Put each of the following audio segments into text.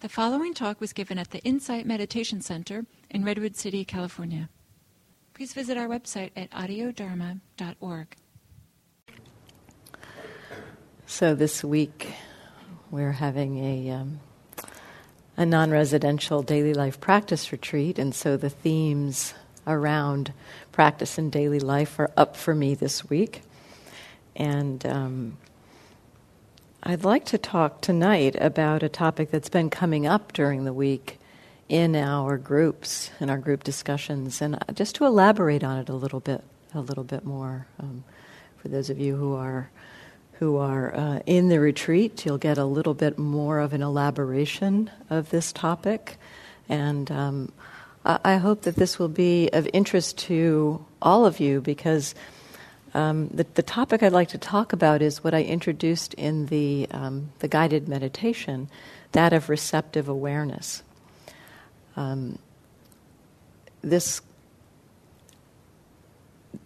The following talk was given at the Insight Meditation Center in Redwood City, California. Please visit our website at audiodharma.org. So this week we're having a um, a non-residential daily life practice retreat, and so the themes around practice in daily life are up for me this week, and. Um, I'd like to talk tonight about a topic that's been coming up during the week in our groups, in our group discussions, and just to elaborate on it a little bit, a little bit more. Um, for those of you who are who are uh, in the retreat, you'll get a little bit more of an elaboration of this topic, and um, I-, I hope that this will be of interest to all of you because. Um, the, the, topic I'd like to talk about is what I introduced in the, um, the guided meditation, that of receptive awareness. Um, this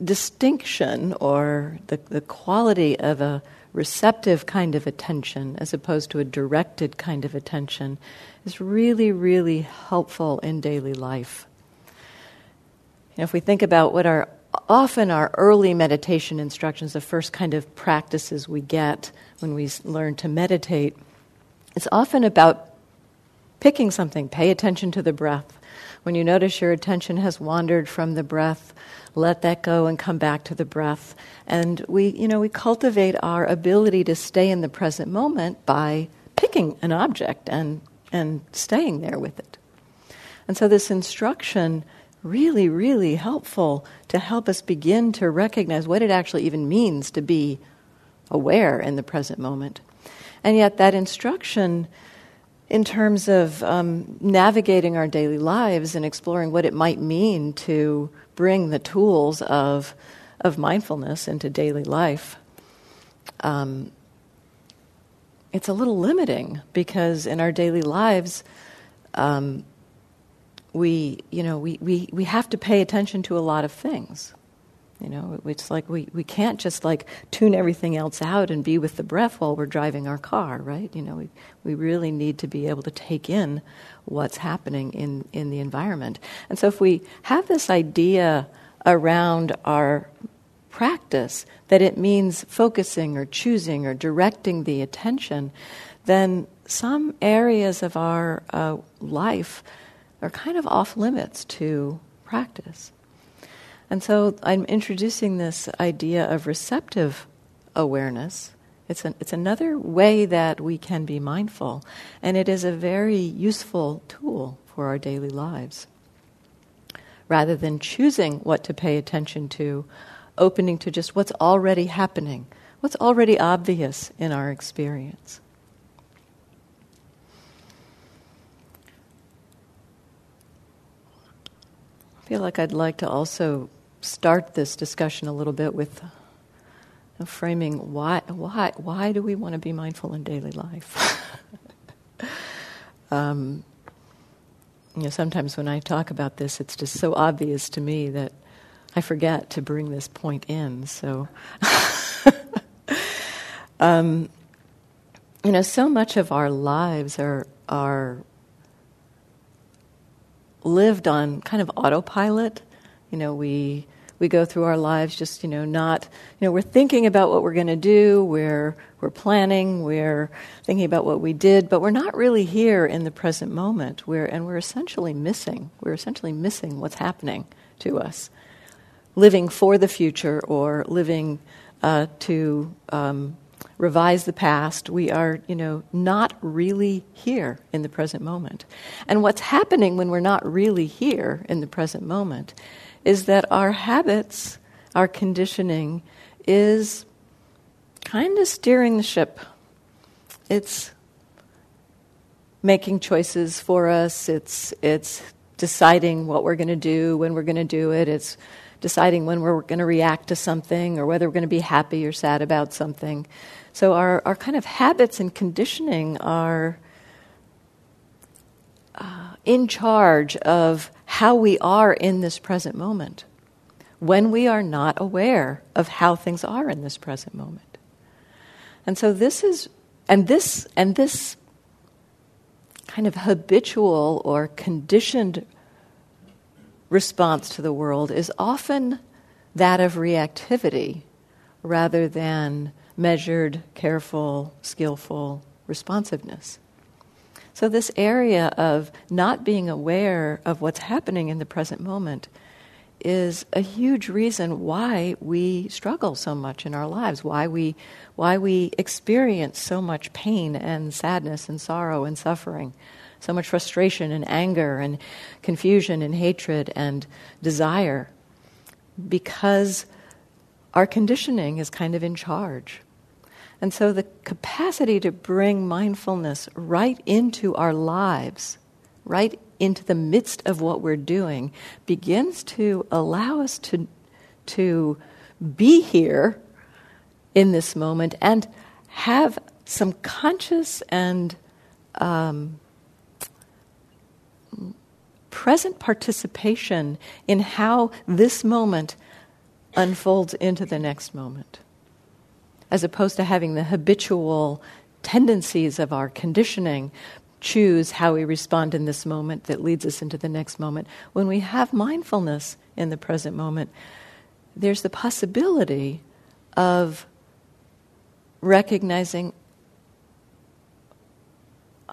distinction or the, the quality of a receptive kind of attention as opposed to a directed kind of attention is really, really helpful in daily life. If we think about what our often our early meditation instructions, the first kind of practices we get when we learn to meditate, it's often about picking something. Pay attention to the breath. When you notice your attention has wandered from the breath, let that go and come back to the breath. And we, you know, we cultivate our ability to stay in the present moment by picking an object and, and staying there with it. And so this instruction really, really helpful to help us begin to recognize what it actually even means to be aware in the present moment. And yet, that instruction, in terms of um, navigating our daily lives and exploring what it might mean to bring the tools of, of mindfulness into daily life, um, it's a little limiting because in our daily lives, um, we, you know, we, we, we have to pay attention to a lot of things. You know, it's like we, we can't just like tune everything else out and be with the breath while we're driving our car, right? You know, we, we really need to be able to take in what's happening in, in the environment. And so if we have this idea around our practice that it means focusing or choosing or directing the attention, then some areas of our uh, life are kind of off limits to practice. And so I'm introducing this idea of receptive awareness. It's, an, it's another way that we can be mindful, and it is a very useful tool for our daily lives. Rather than choosing what to pay attention to, opening to just what's already happening, what's already obvious in our experience. I feel like I'd like to also start this discussion a little bit with framing why, why, why do we want to be mindful in daily life? um, you know, sometimes when I talk about this, it's just so obvious to me that I forget to bring this point in. So, um, you know, so much of our lives are are lived on kind of autopilot. You know, we we go through our lives just you know not you know we're thinking about what we're going to do we're we're planning we're thinking about what we did but we're not really here in the present moment we're and we're essentially missing we're essentially missing what's happening to us living for the future or living uh, to um, revise the past. We are, you know, not really here in the present moment. And what's happening when we're not really here in the present moment is that our habits, our conditioning is kind of steering the ship. It's making choices for us. It's it's deciding what we're going to do, when we're going to do it. It's deciding when we're going to react to something or whether we're going to be happy or sad about something. So our, our kind of habits and conditioning are uh, in charge of how we are in this present moment when we are not aware of how things are in this present moment. And so this is, and this, and this kind of habitual or conditioned response to the world is often that of reactivity rather than measured, careful, skillful responsiveness. So, this area of not being aware of what's happening in the present moment is a huge reason why we struggle so much in our lives, why we, why we experience so much pain and sadness and sorrow and suffering, so much frustration and anger and confusion and hatred and desire, because our conditioning is kind of in charge. And so the capacity to bring mindfulness right into our lives, right into the midst of what we're doing, begins to allow us to, to be here in this moment and have some conscious and um, present participation in how this moment unfolds into the next moment as opposed to having the habitual tendencies of our conditioning choose how we respond in this moment that leads us into the next moment. When we have mindfulness in the present moment, there's the possibility of recognizing,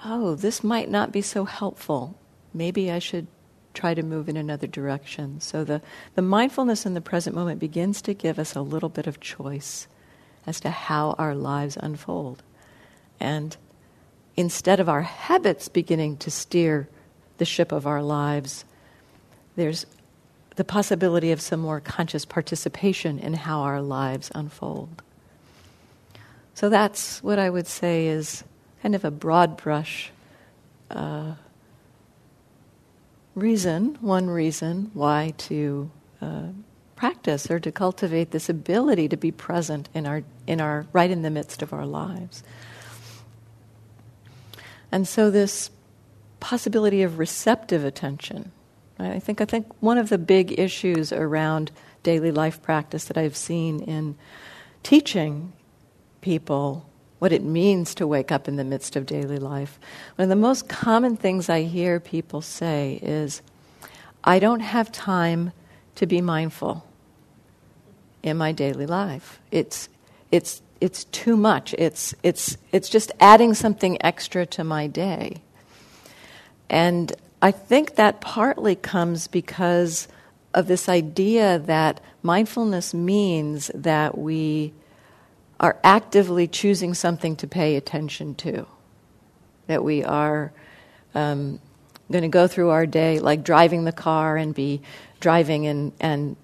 oh, this might not be so helpful. Maybe I should try to move in another direction. So the, the mindfulness in the present moment begins to give us a little bit of choice as to how our lives unfold. And instead of our habits beginning to steer the ship of our lives, there's the possibility of some more conscious participation in how our lives unfold. So that's what I would say is kind of a broad brush uh, reason, one reason why to uh, practice or to cultivate this ability to be present in our, in our, right in the midst of our lives. And so this possibility of receptive attention, right? I think I think one of the big issues around daily life practice that I've seen in teaching people what it means to wake up in the midst of daily life. One of the most common things I hear people say is, I don't have time to be mindful in my daily life. It's, it's, it's too much. It's, it's, it's just adding something extra to my day. And I think that partly comes because of this idea that mindfulness means that we are actively choosing something to pay attention to. That we are um, going to go through our day like driving the car and be driving and, and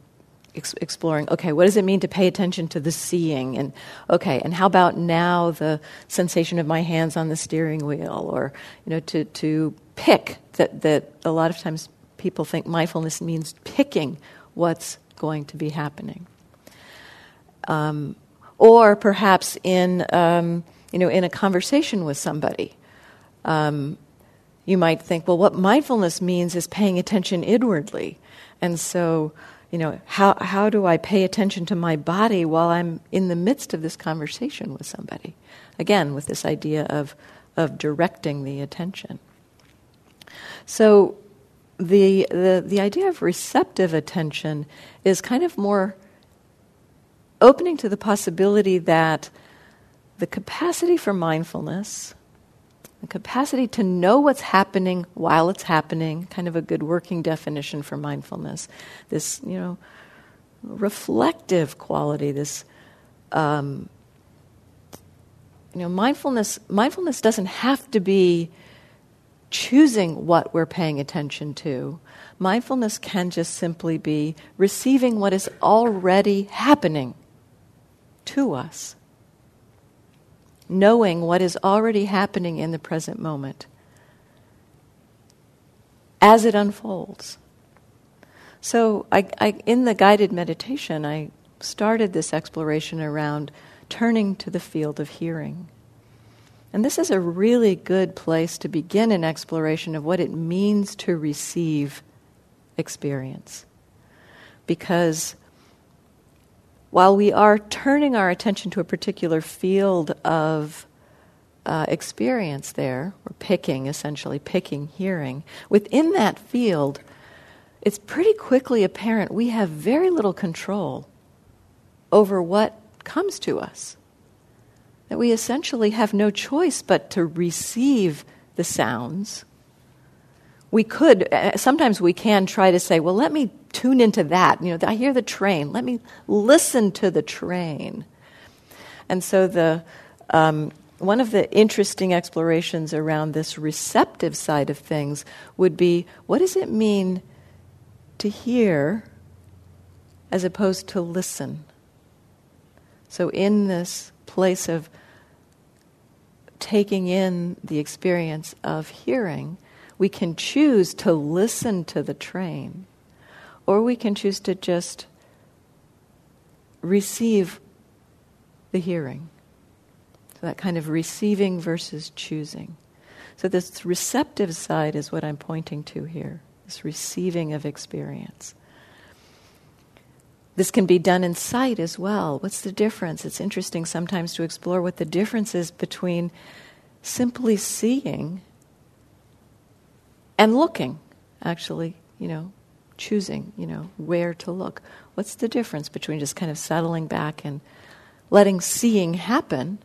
ex- exploring okay what does it mean to pay attention to the seeing? And okay and how about now the sensation of my hands on the steering wheel? Or you know to, to pick that, that a lot of times people think mindfulness means picking what's going to be happening. Um, or perhaps in um, you know in a conversation with somebody um, you might think well what mindfulness means is paying attention inwardly. And so you know, how, how do I pay attention to my body while I'm in the midst of this conversation with somebody? Again, with this idea of, of directing the attention. So, the, the, the idea of receptive attention is kind of more opening to the possibility that the capacity for mindfulness the capacity to know what's happening while it's happening, kind of a good working definition for mindfulness. This, you know, reflective quality, this, um, you know, mindfulness, mindfulness doesn't have to be choosing what we're paying attention to. Mindfulness can just simply be receiving what is already happening to us knowing what is already happening in the present moment as it unfolds. So, I, I, in the guided meditation, I started this exploration around turning to the field of hearing. And this is a really good place to begin an exploration of what it means to receive experience. Because while we are turning our attention to a particular field of uh, experience there, or picking, essentially, picking hearing, within that field, it's pretty quickly apparent we have very little control over what comes to us. That we essentially have no choice but to receive the sounds. We could, uh, sometimes we can try to say, well, let me tune into that. You know, I hear the train. Let me listen to the train. And so the, um, one of the interesting explorations around this receptive side of things would be what does it mean to hear as opposed to listen? So, in this place of taking in the experience of hearing, we can choose to listen to the train, or we can choose to just receive the hearing. So that kind of receiving versus choosing. So, this receptive side is what I'm pointing to here this receiving of experience. This can be done in sight as well. What's the difference? It's interesting sometimes to explore what the difference is between simply seeing and looking, actually, you know, choosing, you know, where to look. What's the difference between just kind of settling back and letting seeing happen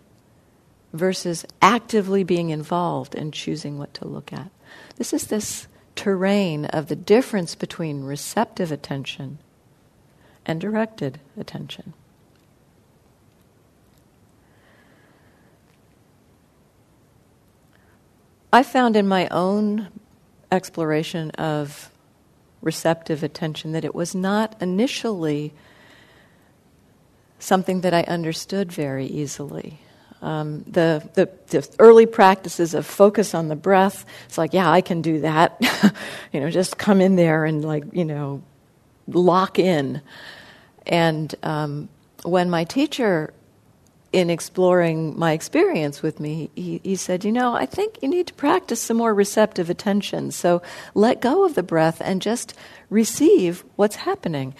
versus actively being involved and choosing what to look at. This is this terrain of the difference between receptive attention and directed attention. I found in my own exploration of receptive attention that it was not initially something that I understood very easily. Um, the, the, the, early practices of focus on the breath, it's like, yeah, I can do that. you know, just come in there and, like, you know, lock in. And um, when my teacher, in exploring my experience with me, he, he said, You know, I think you need to practice some more receptive attention. So let go of the breath and just receive what's happening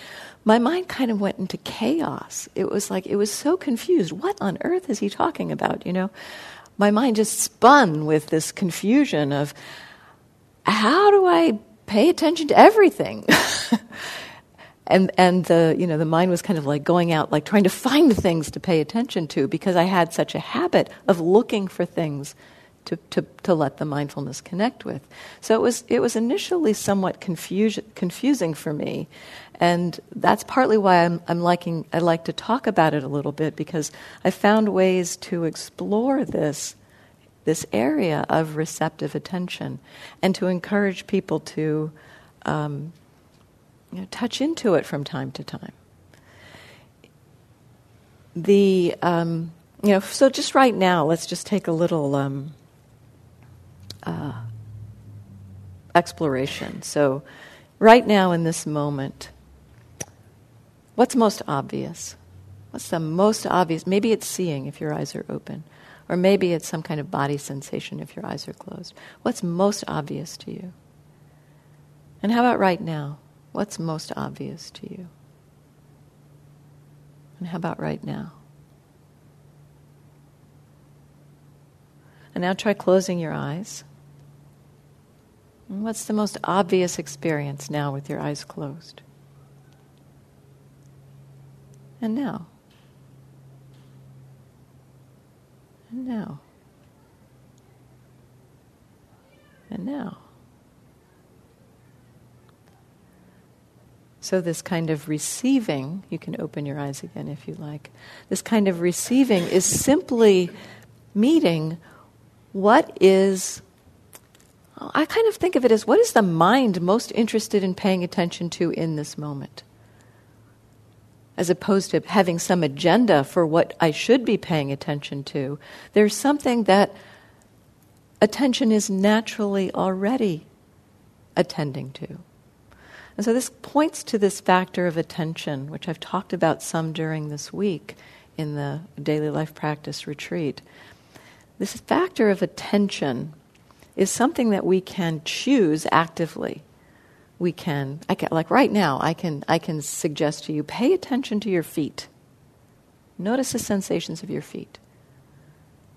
my mind kind of went into chaos. It was like, it was so confused. What on earth is he talking about? You know, my mind just spun with this confusion of how do I pay attention to everything? and and the you know the mind was kind of like going out like trying to find things to pay attention to because I had such a habit of looking for things to, to, to let the mindfulness connect with. So it was, it was initially somewhat confusion, confusing for me. And that's partly why I'm, I'm liking, I like to talk about it a little bit because I found ways to explore this, this area of receptive attention and to encourage people to um, you know, touch into it from time to time. The, um, you know, so just right now, let's just take a little um, uh, exploration. So, right now in this moment, what's most obvious? What's the most obvious? Maybe it's seeing if your eyes are open, or maybe it's some kind of body sensation if your eyes are closed. What's most obvious to you? And how about right now? What's most obvious to you? And how about right now? And now try closing your eyes. What's the most obvious experience now with your eyes closed? And now? And now? And now? So, this kind of receiving, you can open your eyes again if you like. This kind of receiving is simply meeting what is I kind of think of it as what is the mind most interested in paying attention to in this moment? As opposed to having some agenda for what I should be paying attention to, there's something that attention is naturally already attending to. And so this points to this factor of attention, which I've talked about some during this week in the daily life practice retreat. This factor of attention is something that we can choose actively. We can, I can, like right now, I can, I can suggest to you pay attention to your feet. Notice the sensations of your feet.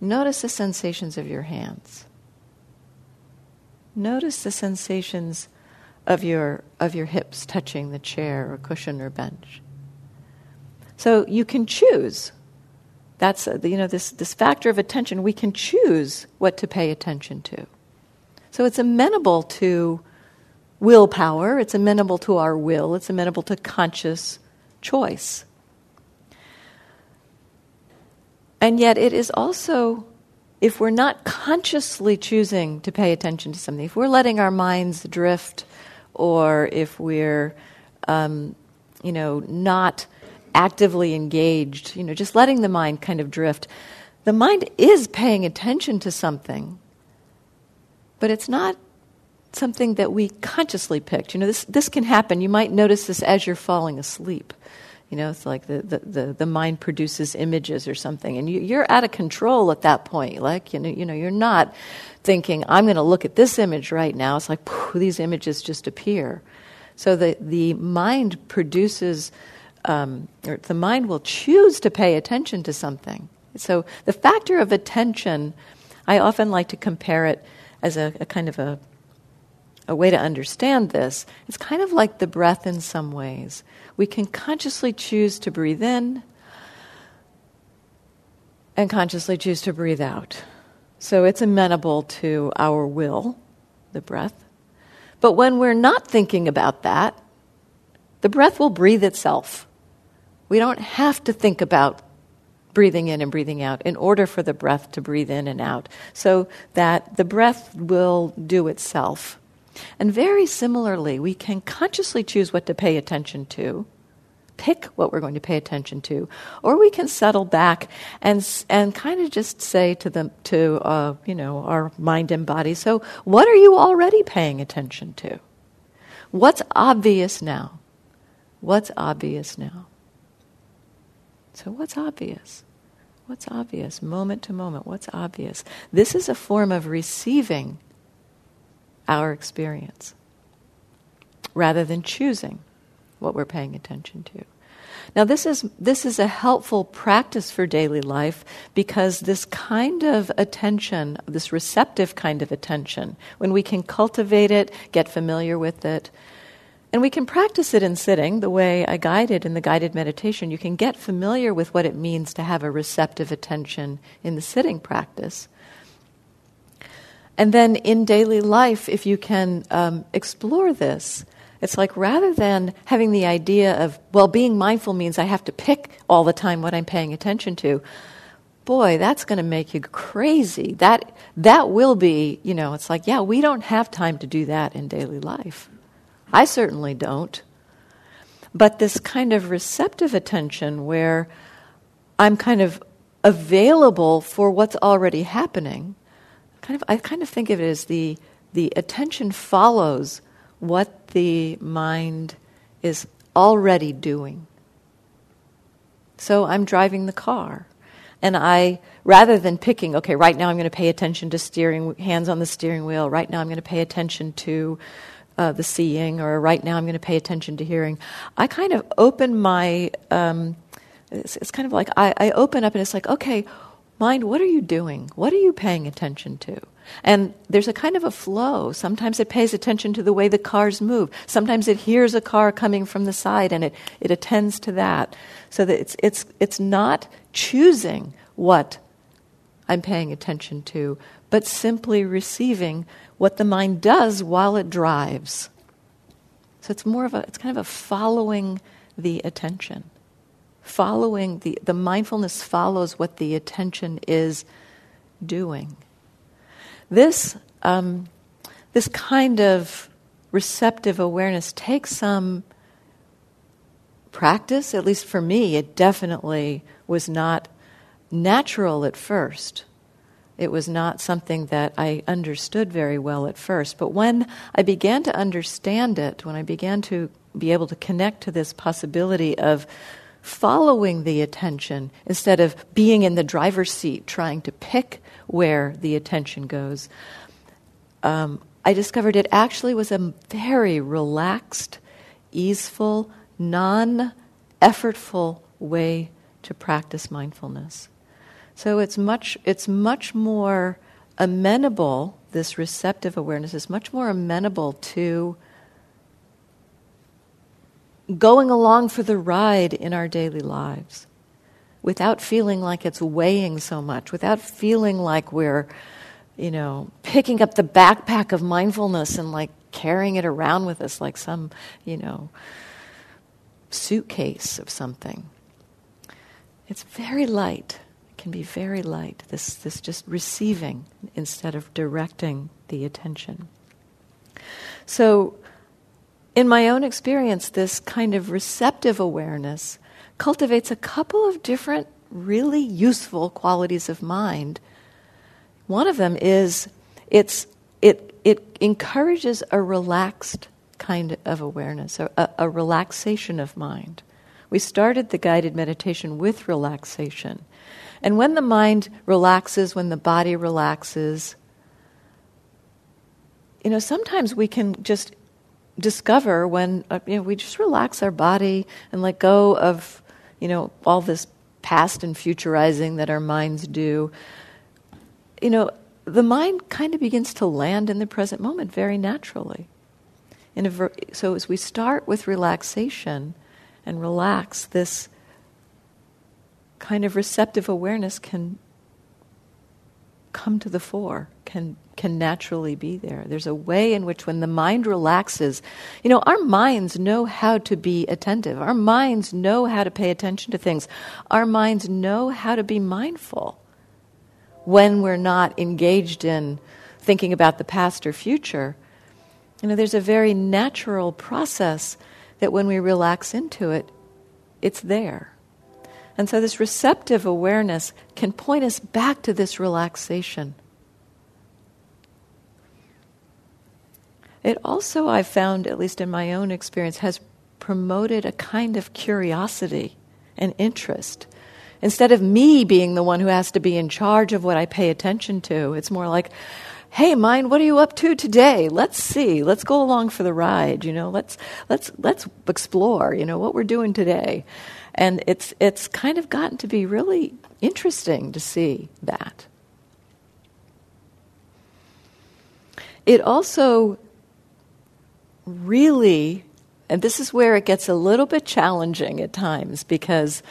Notice the sensations of your hands. Notice the sensations of your, of your hips touching the chair or cushion or bench. So you can choose. That's, uh, you know, this, this factor of attention, we can choose what to pay attention to. So it's amenable to willpower, it's amenable to our will, it's amenable to conscious choice. And yet, it is also, if we're not consciously choosing to pay attention to something, if we're letting our minds drift, or if we're, um, you know, not actively engaged, you know, just letting the mind kind of drift, the mind is paying attention to something, but it's not something that we consciously picked. You know, this, this can happen. You might notice this as you're falling asleep. You know, it's like the, the, the, the mind produces images or something, and you, you're out of control at that point. Like, you know, you know you're not thinking, I'm going to look at this image right now. It's like, these images just appear. So the, the mind produces, um, or the mind will choose to pay attention to something. So the factor of attention, I often like to compare it as a, a kind of a a way to understand this, it's kind of like the breath in some ways. We can consciously choose to breathe in and consciously choose to breathe out. So it's amenable to our will, the breath. But when we're not thinking about that, the breath will breathe itself. We don't have to think about breathing in and breathing out in order for the breath to breathe in and out. So that the breath will do itself. And very similarly, we can consciously choose what to pay attention to, pick what we're going to pay attention to, or we can settle back and and kind of just say to them to uh, you know our mind and body. So, what are you already paying attention to? What's obvious now? What's obvious now? So, what's obvious? What's obvious? Moment to moment, what's obvious? This is a form of receiving our experience rather than choosing what we're paying attention to. Now, this is, this is a helpful practice for daily life because this kind of attention, this receptive kind of attention, when we can cultivate it, get familiar with it, and we can practice it in sitting the way I guided in the guided meditation. You can get familiar with what it means to have a receptive attention in the sitting practice. And then in daily life, if you can um, explore this, it's like rather than having the idea of, well, being mindful means I have to pick all the time what I'm paying attention to. Boy, that's going to make you crazy. That, that will be, you know, it's like, yeah, we don't have time to do that in daily life. I certainly don't. But this kind of receptive attention where I'm kind of available for what's already happening kind of I kind of think of it as the the attention follows what the mind is already doing. So I'm driving the car and I rather than picking okay right now I'm going to pay attention to steering hands on the steering wheel right now I'm going to pay attention to uh, the seeing or right now I'm going to pay attention to hearing I kind of open my um, it's, it's, kind of like I, I open up and it's like okay Mind, what are you doing? What are you paying attention to? And there's a kind of a flow. Sometimes it pays attention to the way the cars move. Sometimes it hears a car coming from the side and it, it attends to that. So that it's, it's, it's not choosing what I'm paying attention to, but simply receiving what the mind does while it drives. So it's more of a, it's kind of a following the attention following the, the mindfulness follows what the attention is doing. This, um, this kind of receptive awareness takes some practice, at least for me, it definitely was not natural at first. It was not something that I understood very well at first. But when I began to understand it, when I began to be able to connect to this possibility of following the attention instead of being in the driver's seat trying to pick where the attention goes. Um, I discovered it actually was a very relaxed, easeful, non effortful way to practice mindfulness. So it's much, it's much more amenable, this receptive awareness is much more amenable to going along for the ride in our daily lives without feeling like it's weighing so much, without feeling like we're, you know, picking up the backpack of mindfulness and like carrying it around with us like some, you know, suitcase of something. It's very light. It can be very light. This, this just receiving instead of directing the attention. So, in my own experience, this kind of receptive awareness cultivates a couple of different really useful qualities of mind. One of them is it's, it, it encourages a relaxed kind of awareness, a, a relaxation of mind. We started the guided meditation with relaxation. And when the mind relaxes, when the body relaxes, you know, sometimes we can just discover when uh, you know, we just relax our body and let go of you know all this past and futurizing that our minds do. You know the mind kind of begins to land in the present moment very naturally. Ver- so as we start with relaxation and relax this kind of receptive awareness can come to the fore can can naturally be there. There's a way in which, when the mind relaxes, you know, our minds know how to be attentive. Our minds know how to pay attention to things. Our minds know how to be mindful when we're not engaged in thinking about the past or future. You know, there's a very natural process that when we relax into it, it's there. And so, this receptive awareness can point us back to this relaxation. It also, I've found, at least in my own experience, has promoted a kind of curiosity and interest. Instead of me being the one who has to be in charge of what I pay attention to, it's more like, hey mind what are you up to today? Let's see. Let's go along for the ride you know? Let's let's let's explore you know what we're doing today and it's it's kind of gotten to be really interesting to see that. It also really, and this is where it gets a little bit challenging at times because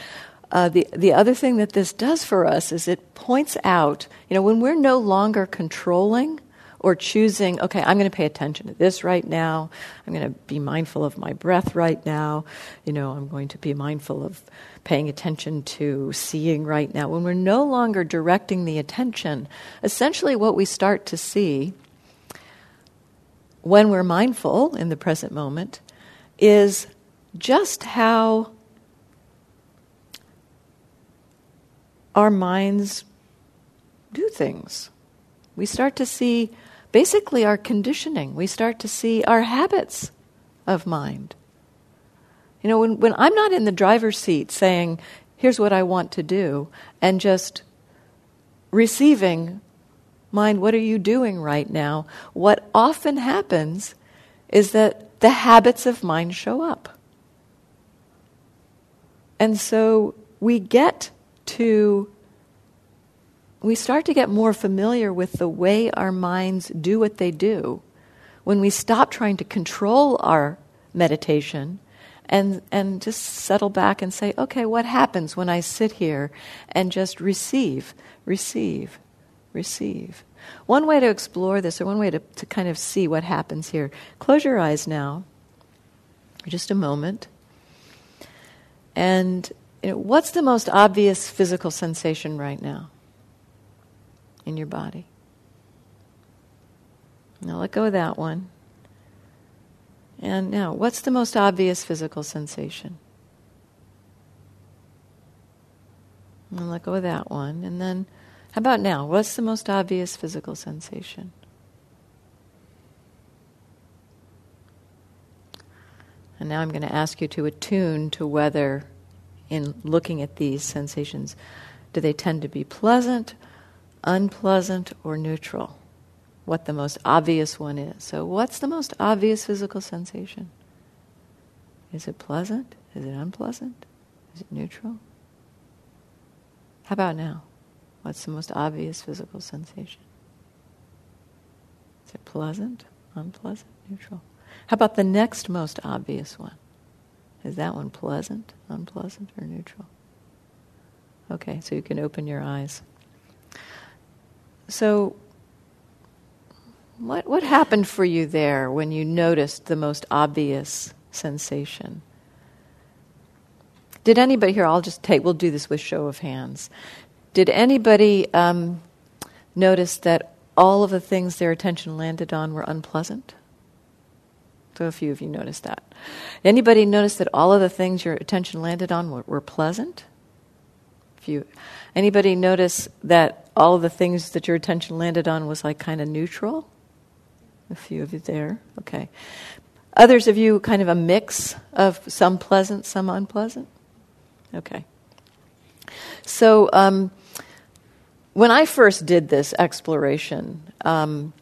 uh, the, the other thing that this does for us is it points out, you know, when we're no longer controlling or choosing, okay, I'm going to pay attention to this right now, I'm going to be mindful of my breath right now, you know, I'm going to be mindful of paying attention to seeing right now. When we're no longer directing the attention, essentially what we start to see when we're mindful in the present moment is just how our minds do things. We start to see basically our conditioning, we start to see our habits of mind. You know, when, when I'm not in the driver's seat saying, here's what I want to do, and just receiving mind, what are you doing right now? What often happens is that the habits of mind show up. And so we get to, we start to get more familiar with the way our minds do what they do when we stop trying to control our meditation and, and just settle back and say, okay, what happens when I sit here and just receive, receive, receive. One way to explore this, or one way to, to kind of see what happens here, close your eyes now for just a moment. And you know, what's the most obvious physical sensation right now in your body? Now let go of that one. And now, what's the most obvious physical sensation? And let go of that one. And then how about now? What's the most obvious physical sensation? And now I'm going to ask you to attune to whether, in looking at these sensations, do they tend to be pleasant, unpleasant, or neutral? What the most obvious one is. So, what's the most obvious physical sensation? Is it pleasant? Is it unpleasant? Is it neutral? How about now? What's the most obvious physical sensation? Is it pleasant, unpleasant, neutral? How about the next most obvious one? Is that one pleasant, unpleasant, or neutral? Okay, so you can open your eyes. So, what, what happened for you there when you noticed the most obvious sensation? Did anybody here, I'll just take, we'll do this with show of hands. Did anybody um, notice that all of the things their attention landed on were unpleasant? So a few of you noticed that. Anybody notice that all of the things your attention landed on were, were pleasant? Few. Anybody notice that all the things that your attention landed on was like kind of neutral? A few of you there. Okay. Others of you kind of a mix of some pleasant, some unpleasant? Okay. So um, when I first did this exploration, um,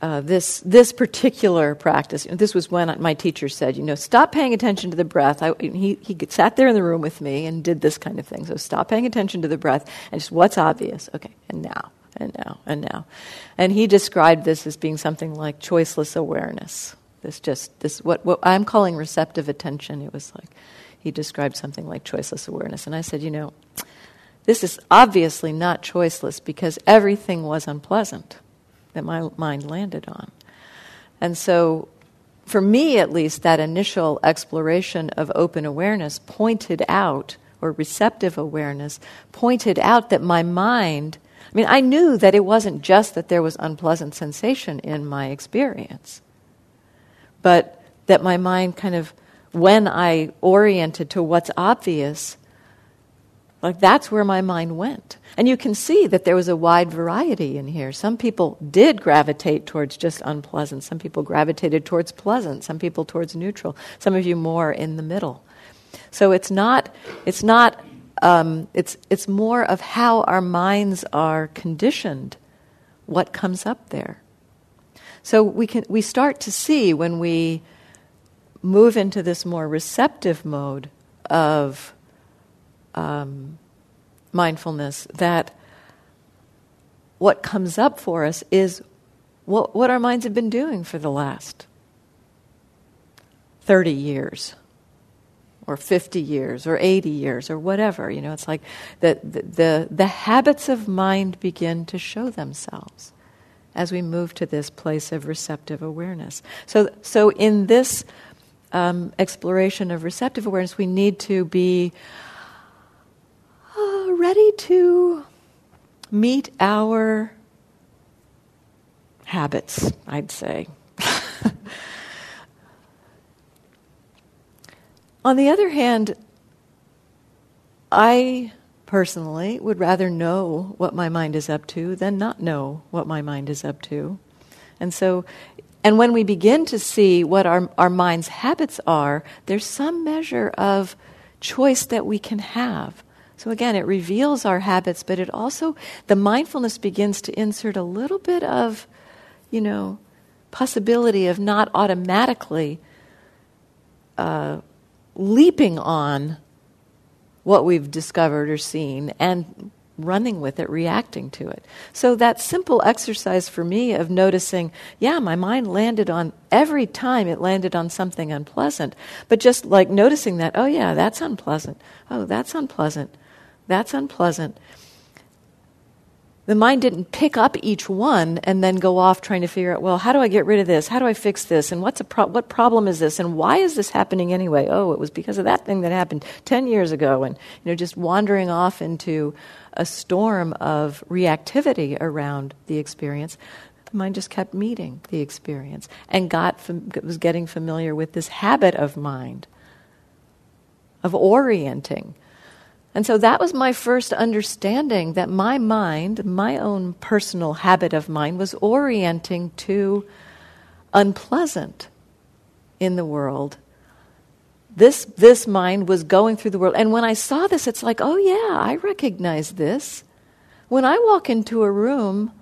uh, this this particular practice. This was when my teacher said, you know, stop paying attention to the breath. I, he he sat there in the room with me and did this kind of thing. So stop paying attention to the breath and just what's obvious. Okay, and now and now and now, and he described this as being something like choiceless awareness. This just this what what I'm calling receptive attention. It was like he described something like choiceless awareness, and I said, you know, this is obviously not choiceless because everything was unpleasant that my mind landed on. And so, for me at least, that initial exploration of open awareness pointed out, or receptive awareness, pointed out that my mind, I mean, I knew that it wasn't just that there was unpleasant sensation in my experience, but that my mind kind of, when I oriented to what's obvious, like that's where my mind went. And you can see that there was a wide variety in here. Some people did gravitate towards just unpleasant. Some people gravitated towards pleasant. Some people towards neutral. Some of you more in the middle. So it's not, it's not, um, it's, it's more of how our minds are conditioned, what comes up there. So we can, we start to see when we move into this more receptive mode of um, mindfulness that what comes up for us is what, what our minds have been doing for the last 30 years or 50 years or 80 years or whatever you know it's like the, the, the, the habits of mind begin to show themselves as we move to this place of receptive awareness. So, so in this um, exploration of receptive awareness we need to be ready to meet our habits, I'd say. On the other hand, I personally would rather know what my mind is up to than not know what my mind is up to. And so, and when we begin to see what our, our mind's habits are, there's some measure of choice that we can have. So again, it reveals our habits, but it also, the mindfulness begins to insert a little bit of, you know, possibility of not automatically uh, leaping on what we've discovered or seen and running with it, reacting to it. So that simple exercise for me of noticing, yeah, my mind landed on every time it landed on something unpleasant, but just like noticing that, oh yeah, that's unpleasant. Oh, that's unpleasant. That's unpleasant. The mind didn't pick up each one and then go off trying to figure out, well, how do I get rid of this? How do I fix this? And what's a pro- what problem is this? And why is this happening anyway? Oh, it was because of that thing that happened 10 years ago. And, you know, just wandering off into a storm of reactivity around the experience. The mind just kept meeting the experience and got fam- was getting familiar with this habit of mind, of orienting and so that was my first understanding that my mind, my own personal habit of mind, was orienting to unpleasant in the world. This, this mind was going through the world. And when I saw this, it's like, oh, yeah, I recognize this. When I walk into a room,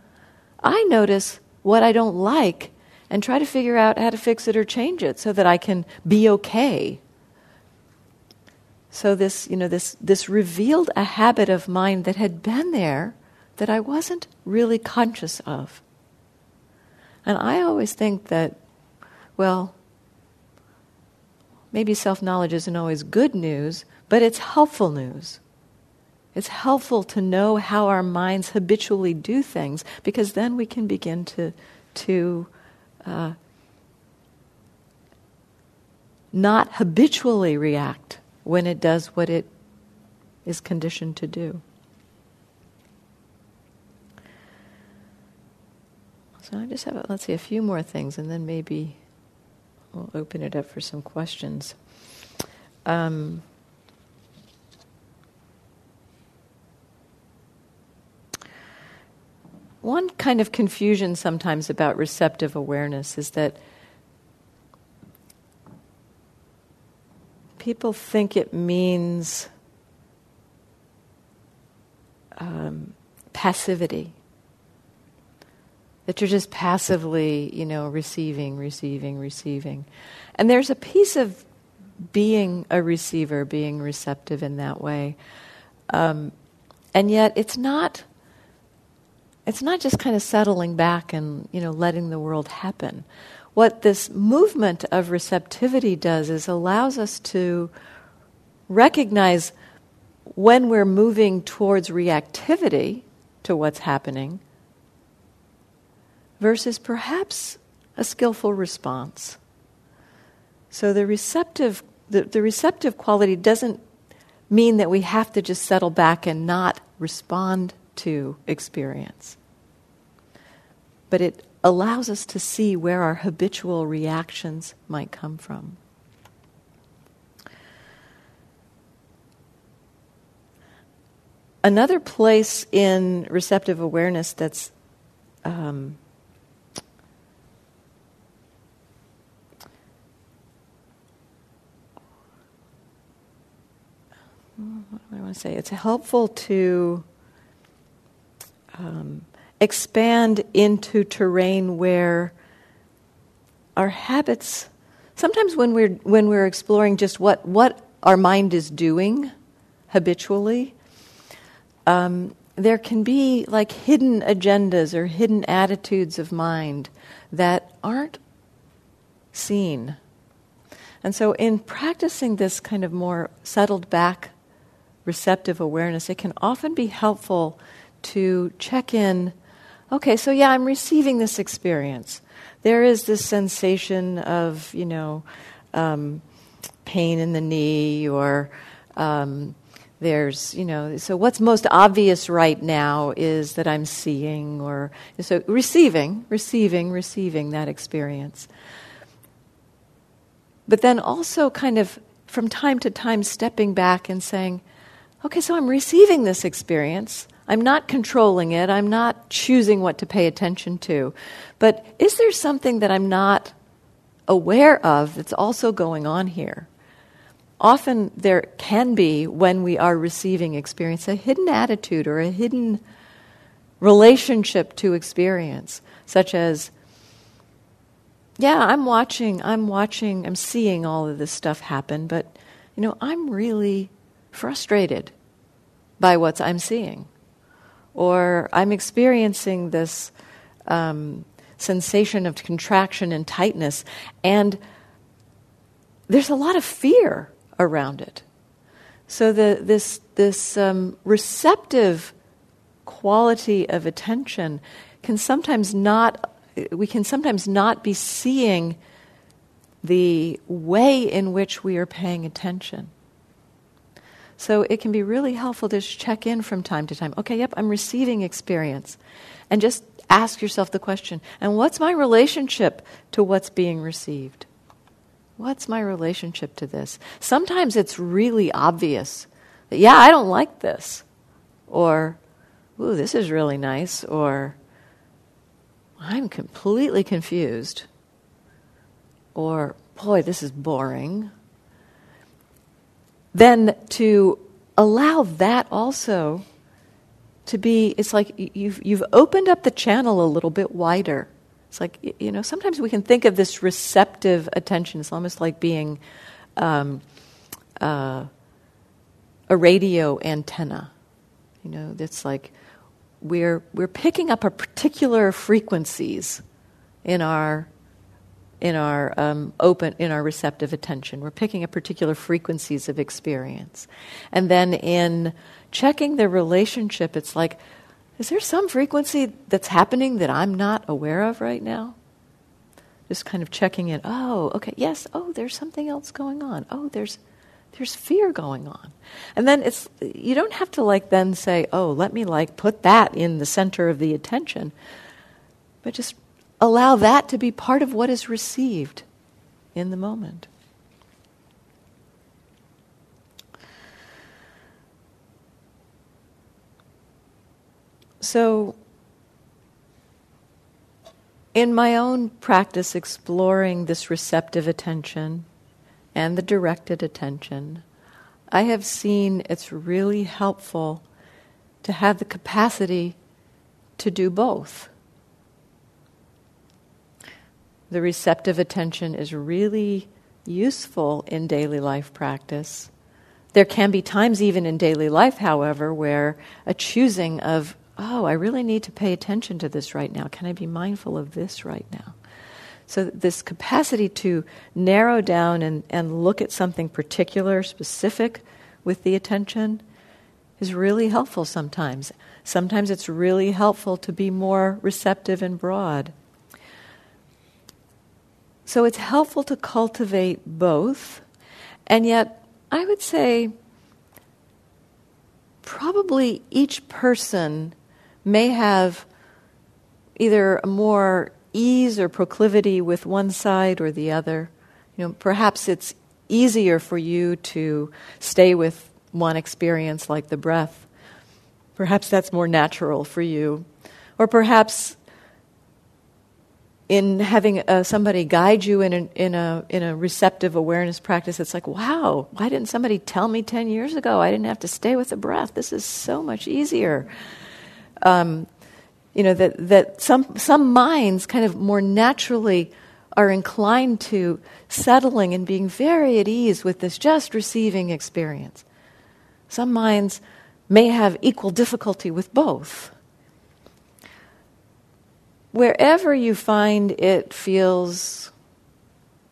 I notice what I don't like and try to figure out how to fix it or change it so that I can be okay So this, you know, this, this revealed a habit of mind that had been there that I wasn't really conscious of. And I always think that, well, maybe self knowledge isn't always good news, but it's helpful news. It's helpful to know how our minds habitually do things because then we can begin to, to uh, not habitually react when it does what it is conditioned to do. So I just have, let's see, a few more things, and then maybe we'll open it up for some questions. Um, one kind of confusion sometimes about receptive awareness is that people think it means um, passivity. That you're just passively, you know, receiving, receiving, receiving. And there's a piece of being a receiver, being receptive in that way. Um, and yet it's not it's not just kind of settling back and you know letting the world happen what this movement of receptivity does is allows us to recognize when we're moving towards reactivity to what's happening versus perhaps a skillful response. So the receptive the, the receptive quality doesn't mean that we have to just settle back and not respond to experience. But it allows us to see where our habitual reactions might come from. Another place in receptive awareness that's um, what do I want to say? It's helpful to um, expand into terrain where our habits sometimes when we're when we're exploring just what what our mind is doing habitually um, there can be like hidden agendas or hidden attitudes of mind that aren't seen. And so in practicing this kind of more settled back receptive awareness it can often be helpful to check in okay, so yeah, I'm receiving this experience. There is this sensation of, you know, um, pain in the knee, or um, there's, you know, so what's most obvious right now is that I'm seeing, or so receiving, receiving, receiving that experience. But then also kind of from time to time stepping back and saying, okay, so I'm receiving this experience. I'm not controlling it. I'm not choosing what to pay attention to. But is there something that I'm not aware of that's also going on here? Often there can be, when we are receiving experience, a hidden attitude or a hidden relationship to experience, such as, yeah, I'm watching, I'm watching, I'm seeing all of this stuff happen, but, you know, I'm really frustrated by what I'm seeing or I'm experiencing this um, sensation of contraction and tightness, and there's a lot of fear around it. So the, this this um, receptive quality of attention can sometimes not we can sometimes not be seeing the way in which we are paying attention. So it can be really helpful to check in from time to time. Okay, yep, I'm receiving experience. And just ask yourself the question and what's my relationship to what's being received? What's my relationship to this? Sometimes it's really obvious that, yeah, I don't like this. Or, ooh, this is really nice. Or, I'm completely confused. Or, boy, this is boring then to allow that also to be it's like you've you've opened up the channel a little bit wider it's like you know sometimes we can think of this receptive attention it's almost like being um, uh, a radio antenna. You know, it's like we're, we're picking up a particular frequencies in our in our um, open in our receptive attention. We're picking up particular frequencies of experience. And then in checking the relationship it's like is there some frequency that's happening that i'm not aware of right now? Just kind of checking in. Oh okay yes. Oh there's something else going on. Oh there's there's fear going on. And then it's you don't have to like then say, "Oh, let me like put that in the center of the attention." But just allow that to be part of what is received in the moment. So, in my own practice, exploring this receptive attention, and the directed attention, I have seen it's really helpful to have the capacity to do both. The receptive attention is really useful in daily life practice. There can be times, even in daily life, however, where a choosing of, oh, I really need to pay attention to this right now. Can I be mindful of this right now? So, this capacity to narrow down and, and look at something particular, specific with the attention is really helpful sometimes. Sometimes it's really helpful to be more receptive and broad. So, it's helpful to cultivate both, and yet, I would say probably each person may have either a more ease or proclivity with one side or the other. You know, perhaps it's easier for you to stay with one experience like the breath. Perhaps that's more natural for you. Or perhaps in having uh, somebody guide you in a, in, a, in a receptive awareness practice, it's like, wow, why didn't somebody tell me 10 years ago? I didn't have to stay with the breath. This is so much easier. Um, you know, that, that some, some minds kind of more naturally are inclined to settling and being very at ease with this just receiving experience. Some minds may have equal difficulty with both. Wherever you find it feels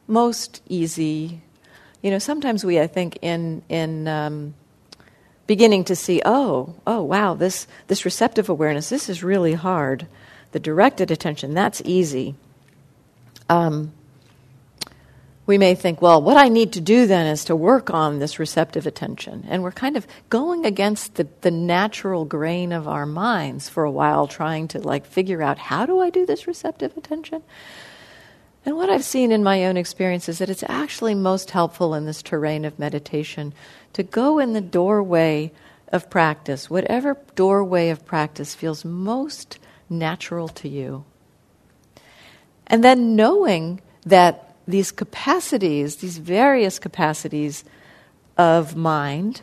most easy, you know, sometimes we, I think, in, in um, beginning to see, oh, oh, wow, this, this receptive awareness, this is really hard. The directed attention, that's easy. Um, we may think, well, what I need to do then is to work on this receptive attention. And we're kind of going against the, the natural grain of our minds for a while, trying to like figure out how do I do this receptive attention? And what I've seen in my own experience is that it's actually most helpful in this terrain of meditation to go in the doorway of practice, whatever doorway of practice feels most natural to you. And then knowing that these capacities, these various capacities of mind,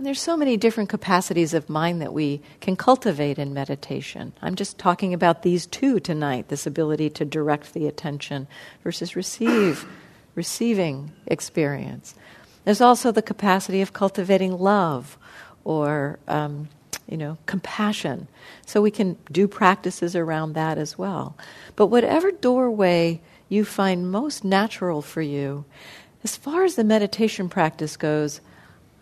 and there's so many different capacities of mind that we can cultivate in meditation. I'm just talking about these two tonight this ability to direct the attention versus receive, receiving experience. There's also the capacity of cultivating love or, um, you know, compassion. So we can do practices around that as well. But whatever doorway you find most natural for you, as far as the meditation practice goes,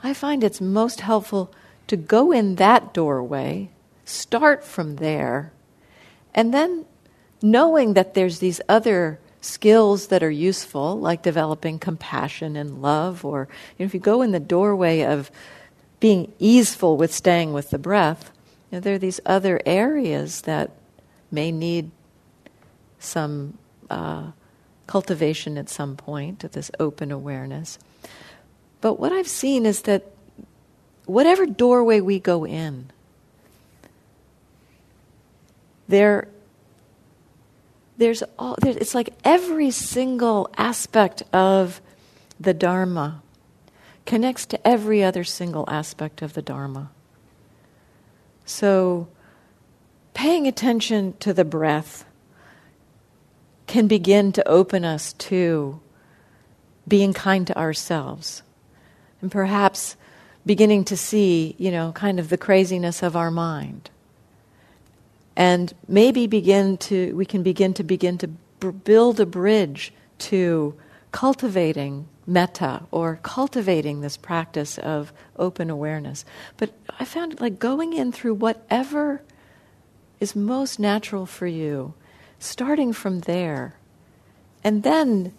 I find it's most helpful to go in that doorway, start from there, and then knowing that there's these other skills that are useful, like developing compassion and love, or you know, if you go in the doorway of being easeful with staying with the breath, you know, there are these other areas that may need some uh, cultivation at some point, of this open awareness. But what I've seen is that whatever doorway we go in, there, there's all, there, it's like every single aspect of the Dharma connects to every other single aspect of the Dharma. So, paying attention to the breath can begin to open us to being kind to ourselves and perhaps beginning to see, you know, kind of the craziness of our mind. And maybe begin to, we can begin to begin to b- build a bridge to cultivating metta or cultivating this practice of open awareness. But I found like going in through whatever is most natural for you, starting from there, and then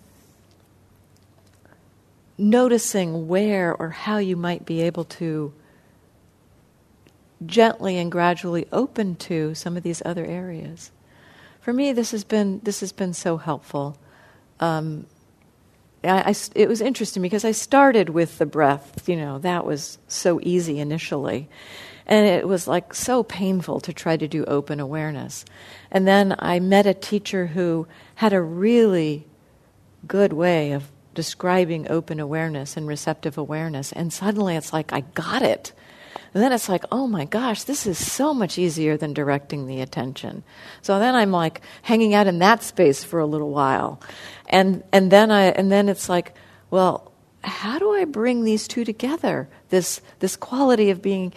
noticing where or how you might be able to gently and gradually open to some of these other areas. For me, this has been this has been so helpful. Um, I, I, it was interesting because I started with the breath. You know, that was so easy initially, and it was like so painful to try to do open awareness. And then I met a teacher who had a really good way of describing open awareness and receptive awareness, and suddenly it's like I got it. And then it's like, oh my gosh, this is so much easier than directing the attention. So then I'm like hanging out in that space for a little while. And and then I and then it's like, well, how do I bring these two together? This this quality of being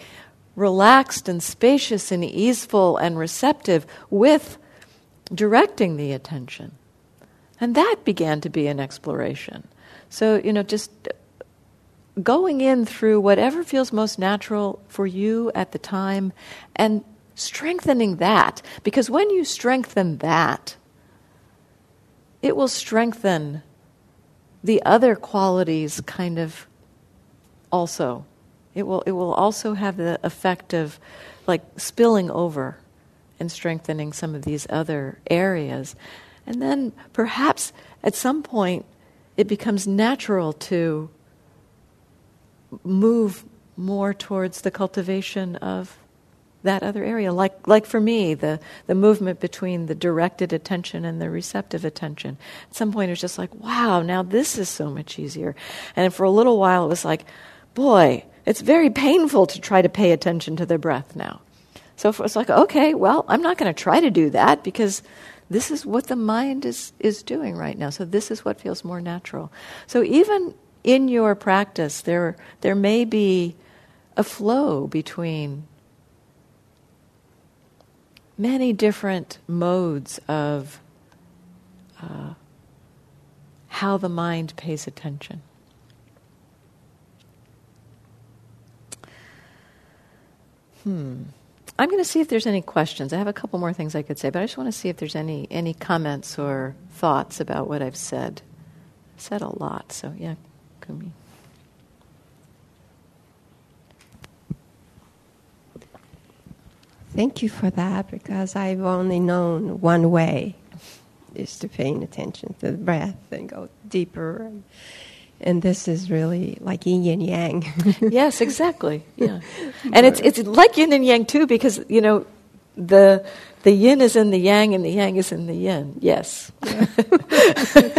relaxed and spacious and easeful and receptive with directing the attention. And that began to be an exploration. So, you know, just going in through whatever feels most natural for you at the time and strengthening that. Because when you strengthen that, it will strengthen the other qualities kind of also. It will, it will also have the effect of like spilling over and strengthening some of these other areas. And then perhaps at some point it becomes natural to move more towards the cultivation of that other area. Like, like for me, the, the movement between the directed attention and the receptive attention. At some point, it was just like, wow, now this is so much easier. And for a little while, it was like, boy, it's very painful to try to pay attention to their breath now. So it's like, okay, well, I'm not going to try to do that because this is what the mind is, is doing right now. So this is what feels more natural. So even in your practice, there, there may be a flow between many different modes of uh, how the mind pays attention. Hmm. I'm going to see if there's any questions. I have a couple more things I could say, but I just want to see if there's any any comments or thoughts about what I've said. I've said a lot, so yeah. Kumi. Thank you for that because I've only known one way is to paying attention to the breath and go deeper. And, this is really like yin and yang. yes, exactly. Yeah. And it's it's like yin and yang too because you know the the yin is in the yang and the yang is in the yin. Yes. Yeah.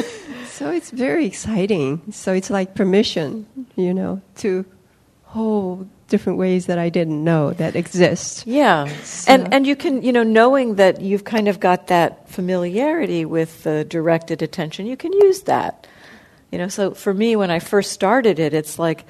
So it's very exciting. So it's like permission, you know, to whole different ways that I didn't know that exist. Yeah. So. And and you can, you know, knowing that you've kind of got that familiarity with the directed attention, you can use that. You know, so for me when I first started it, it's like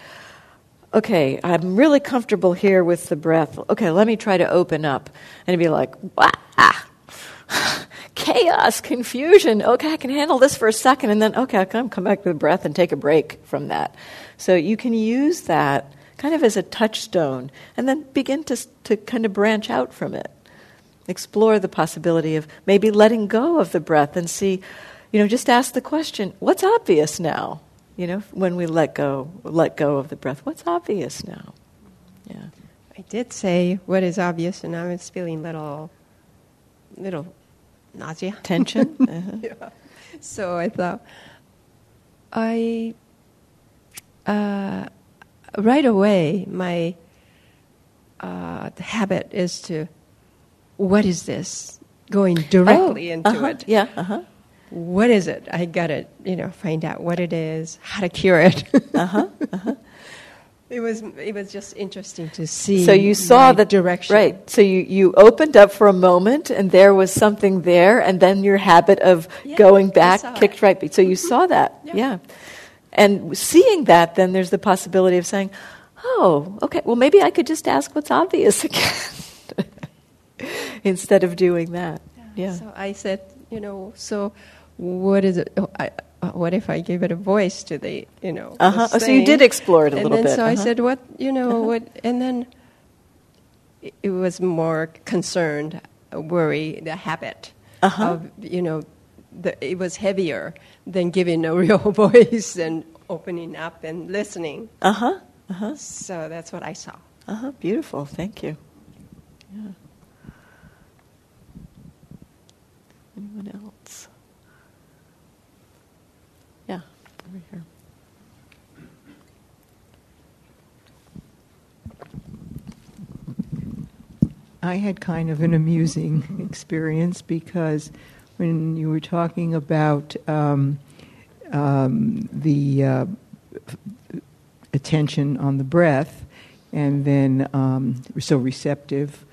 okay, I'm really comfortable here with the breath. Okay, let me try to open up. And be like, wah, chaos, confusion. Okay, I can handle this for a second, and then, okay, I'll come, come back to the breath and take a break from that. So you can use that kind of as a touchstone, and then begin to, to kind of branch out from it. Explore the possibility of maybe letting go of the breath and see, you know, just ask the question, what's obvious now? You know, when we let go, let go of the breath, what's obvious now? Yeah. I did say what is obvious, and I was feeling little, little nausea, tension. Uh-huh. yeah. So I thought, I uh, right away my uh, habit is to, what is this? Going directly oh, into uh-huh. it. Yeah. Uh-huh. What is it? I got to, you know, find out what it is, how to cure it. uh-huh. Uh-huh. It was it was just interesting to see. So you saw the direction, right? So you you opened up for a moment, and there was something there, and then your habit of yeah, going back kicked it. right. So you saw that, yeah. yeah. And seeing that, then there's the possibility of saying, oh, okay, well, maybe I could just ask what's obvious again instead of doing that. Yeah. So I said, you know, so what is it? Oh, I, uh, what if I give it a voice to the, you know? Uh-huh. Oh, so you did explore it a and little then bit. So I Uh-huh. said, what, you know, what, and then it- was more concerned, worry, the habit Uh-huh. of, you know, the, it was heavier than giving a real voice and opening up and listening. Uh huh. Uh huh. So that's what I saw. Uh huh. Beautiful. Thank you. Yeah. Anyone else? Yeah, over here. I had kind of an amusing experience because when you were talking about um, um, the uh, attention on the breath, and then um, so receptive,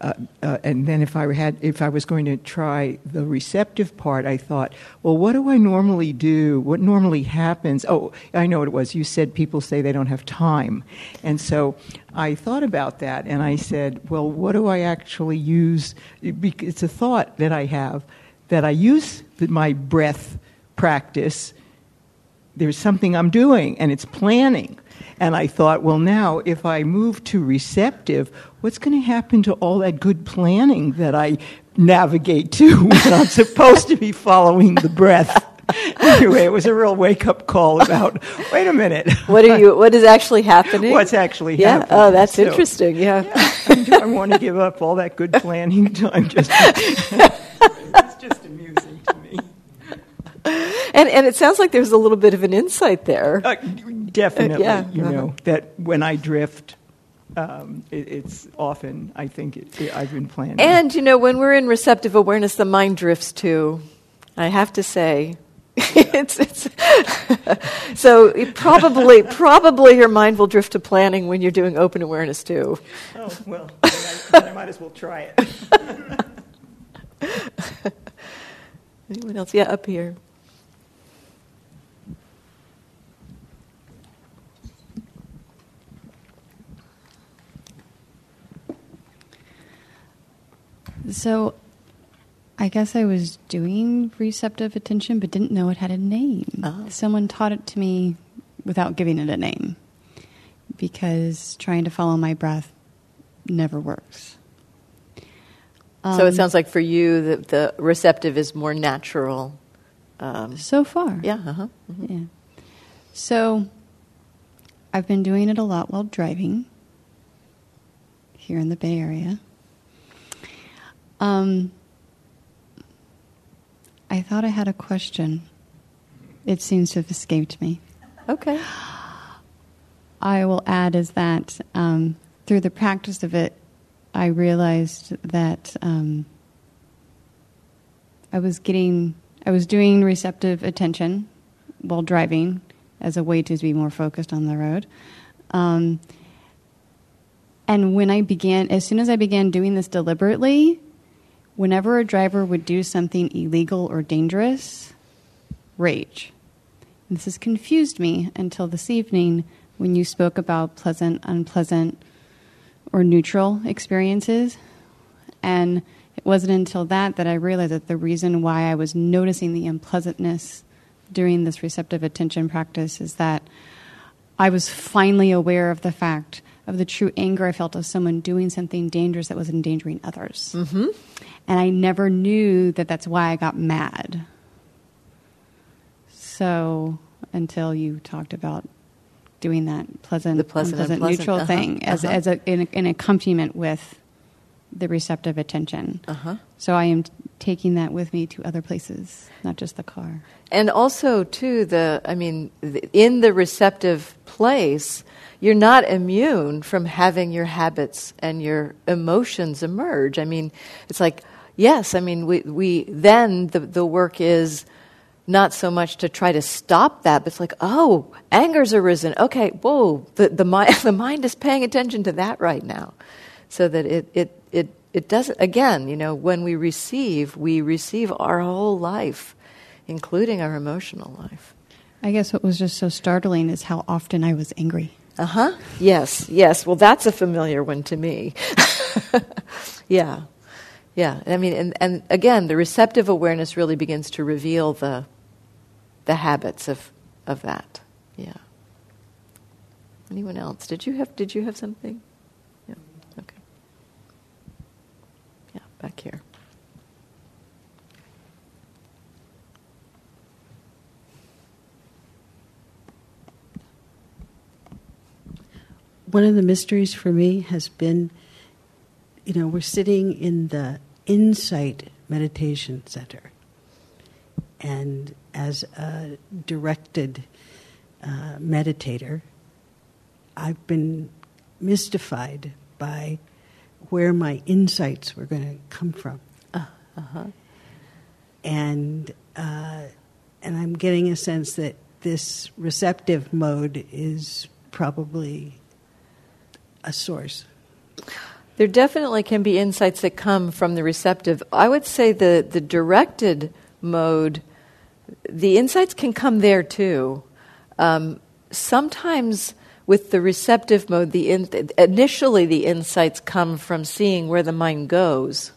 uh, uh, and then if I had if I was going to try the receptive part, I thought, well, what do I normally do? What normally happens? Oh, I know what it was. You said people say they don't have time, and so I thought about that, and I said, well, what do I actually use? It's a thought that I have that I use my breath practice there's something I'm doing, and it's planning. And I thought, well, now if I move to receptive, what's going to happen to all that good planning that I navigate to when I'm supposed to be following the breath? anyway, it was a real wake up call about wait a minute. What are you? What is actually happening? What's actually yeah. Oh, happening? Oh, that's So, interesting. Yeah. do I want to give up all that good planning time? Just it's just amusing to me. and and it sounds like there's a little bit of an insight there. Uh, definitely, Yeah, you uh-huh. know that when I drift, um, it, it's often I think it, it- I've been planning. And you know, when we're in receptive awareness, the mind drifts too. I have to say, it's it's. so it probably probably your mind will drift to planning when you're doing open awareness too. oh well, then I, then I might as well try it. Anyone else? Yeah, up here. So I guess I was doing receptive attention but didn't know it had a name. Oh. Someone taught it to me without giving it a name because trying to follow my breath never works. so it Um, sounds like for you, the, the receptive is more natural. Um, so far. yeah. Uh-huh. Yeah. So I've been doing it a lot while driving here in the Bay Area. Um, I thought I had a question. It seems to have escaped me. Okay. I will add is that um, through the practice of it, I realized that um, I was getting, I was doing receptive attention while driving as a way to be more focused on the road. Um, and when I began, as soon as I began doing this deliberately, whenever a driver would do something illegal or dangerous, rage. This has confused me until this evening when you spoke about pleasant, unpleasant, or neutral experiences. And it wasn't until that that I realized that the reason why I was noticing the unpleasantness during this receptive attention practice is that I was finally aware of the fact of the true anger I felt of someone doing something dangerous that was endangering others. Mm-hmm. And I never knew that that's why I got mad. So until you talked about doing that pleasant, The pleasant, unpleasant, unpleasant, neutral uh-huh, thing as, uh-huh. as a, in, in accompaniment with the receptive attention. Uh-huh. So I am t- taking that with me to other places, not just the car. And also, too, the I mean, th- in the receptive place, you're not immune from having your habits and your emotions emerge. I mean, it's like, yes, I mean, we, we then the, the work is not so much to try to stop that, but it's like, oh, anger's arisen. Okay, whoa, the, the, mind, the mind is paying attention to that right now. So that it, it, it, it doesn't, again, you know, when we receive, we receive our whole life including our emotional life. I guess what was just so startling is how often I was angry. Uh huh. Yes, yes. Well, that's a familiar one to me. yeah. Yeah. I mean, and, and again, the receptive awareness really begins to reveal the, the habits of, of that. Yeah. Anyone else? Did you have, did you have something? Yeah. Okay. Yeah, back here. One of the mysteries for me has been you know, we're sitting in the Insight Meditation Center. And as a directed uh, meditator, I've been mystified by where my insights were going to come from. Uh, huh And, uh, and I'm getting a sense that this receptive mode is probably a source. There definitely can be insights that come from the receptive. I would say the, the directed mode, the insights can come there too. Um, sometimes with the receptive mode, the in, initially the insights come from seeing where the mind goes.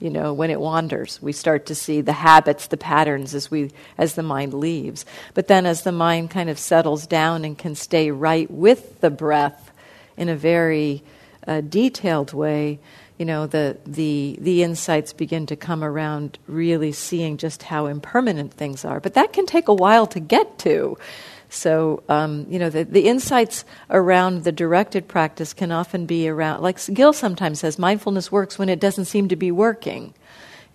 You know, when it wanders, we start to see the habits, the patterns as we as the mind leaves. But then, as the mind kind of settles down and can stay right with the breath in a very uh, detailed way, you know, the, the, the insights begin to come around really seeing just how impermanent things are. But that can take a while to get to. So, um, you know, the, the insights around the directed practice can often be around, like Gil sometimes says, mindfulness works when it doesn't seem to be working.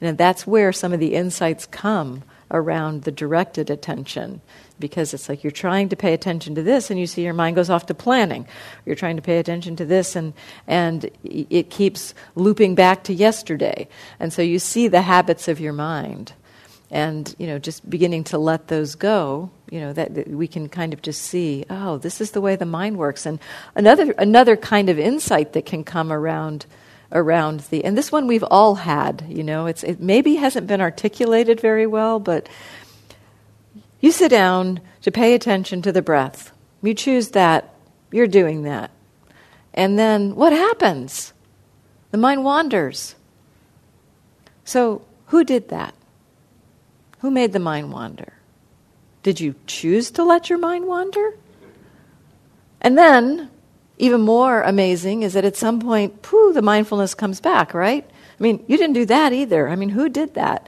Know, that's where some of the insights come around the directed attention because it's like you're trying to pay attention to this and you see your mind goes off to planning. You're trying to pay attention to this and and it keeps looping back to yesterday. And so you see the habits of your mind. And you know just beginning to let those go you know that, that, we can kind of just see oh this is the way the mind works. And another another kind of insight that can come around around the and this one we've all had you know it's it maybe hasn't been articulated very well but you sit down to pay attention to the breath. You choose that, you're doing that. And then what happens? The mind wanders. So, who did that? Who made the mind wander? Did you choose to let your mind wander? And then, even more amazing is that at some point, pooh, the mindfulness comes back, right? I mean, you didn't do that either. I mean, who did that?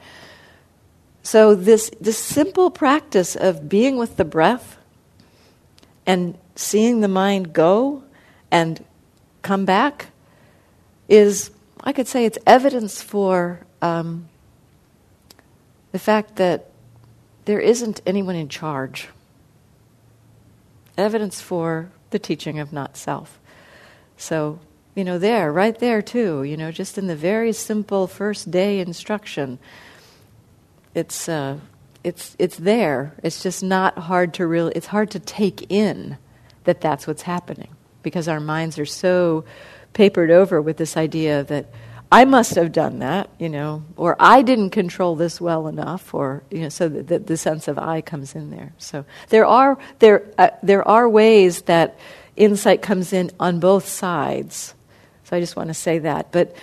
So, this, this simple practice of being with the breath and seeing the mind go and come back is, I could say, it's evidence for um, the fact that there isn't anyone in charge. Evidence for the teaching of not self. So, you know, there, right there too, you know, just in the very simple first day instruction it's uh, it's it's there. It's just not hard to really. It's hard to take in that that's what's happening because our minds are so papered over with this idea that I must have done that, you know, or I didn't control this well enough, or you know, so the, the sense of I comes in there. So there are there uh, there are ways that insight comes in on both sides. So I just want to say that, but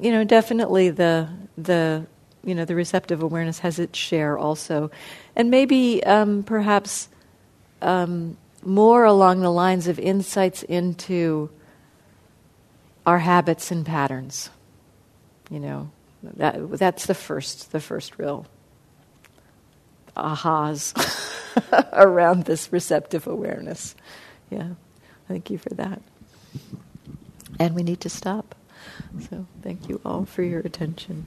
you know, definitely the the you know, the receptive awareness has its share also. And maybe um, perhaps um, more along the lines of insights into our habits and patterns. You know, that, that's the first, the first real ahas around this receptive awareness. Yeah, thank you for that. And we need to stop. So thank you all for your attention.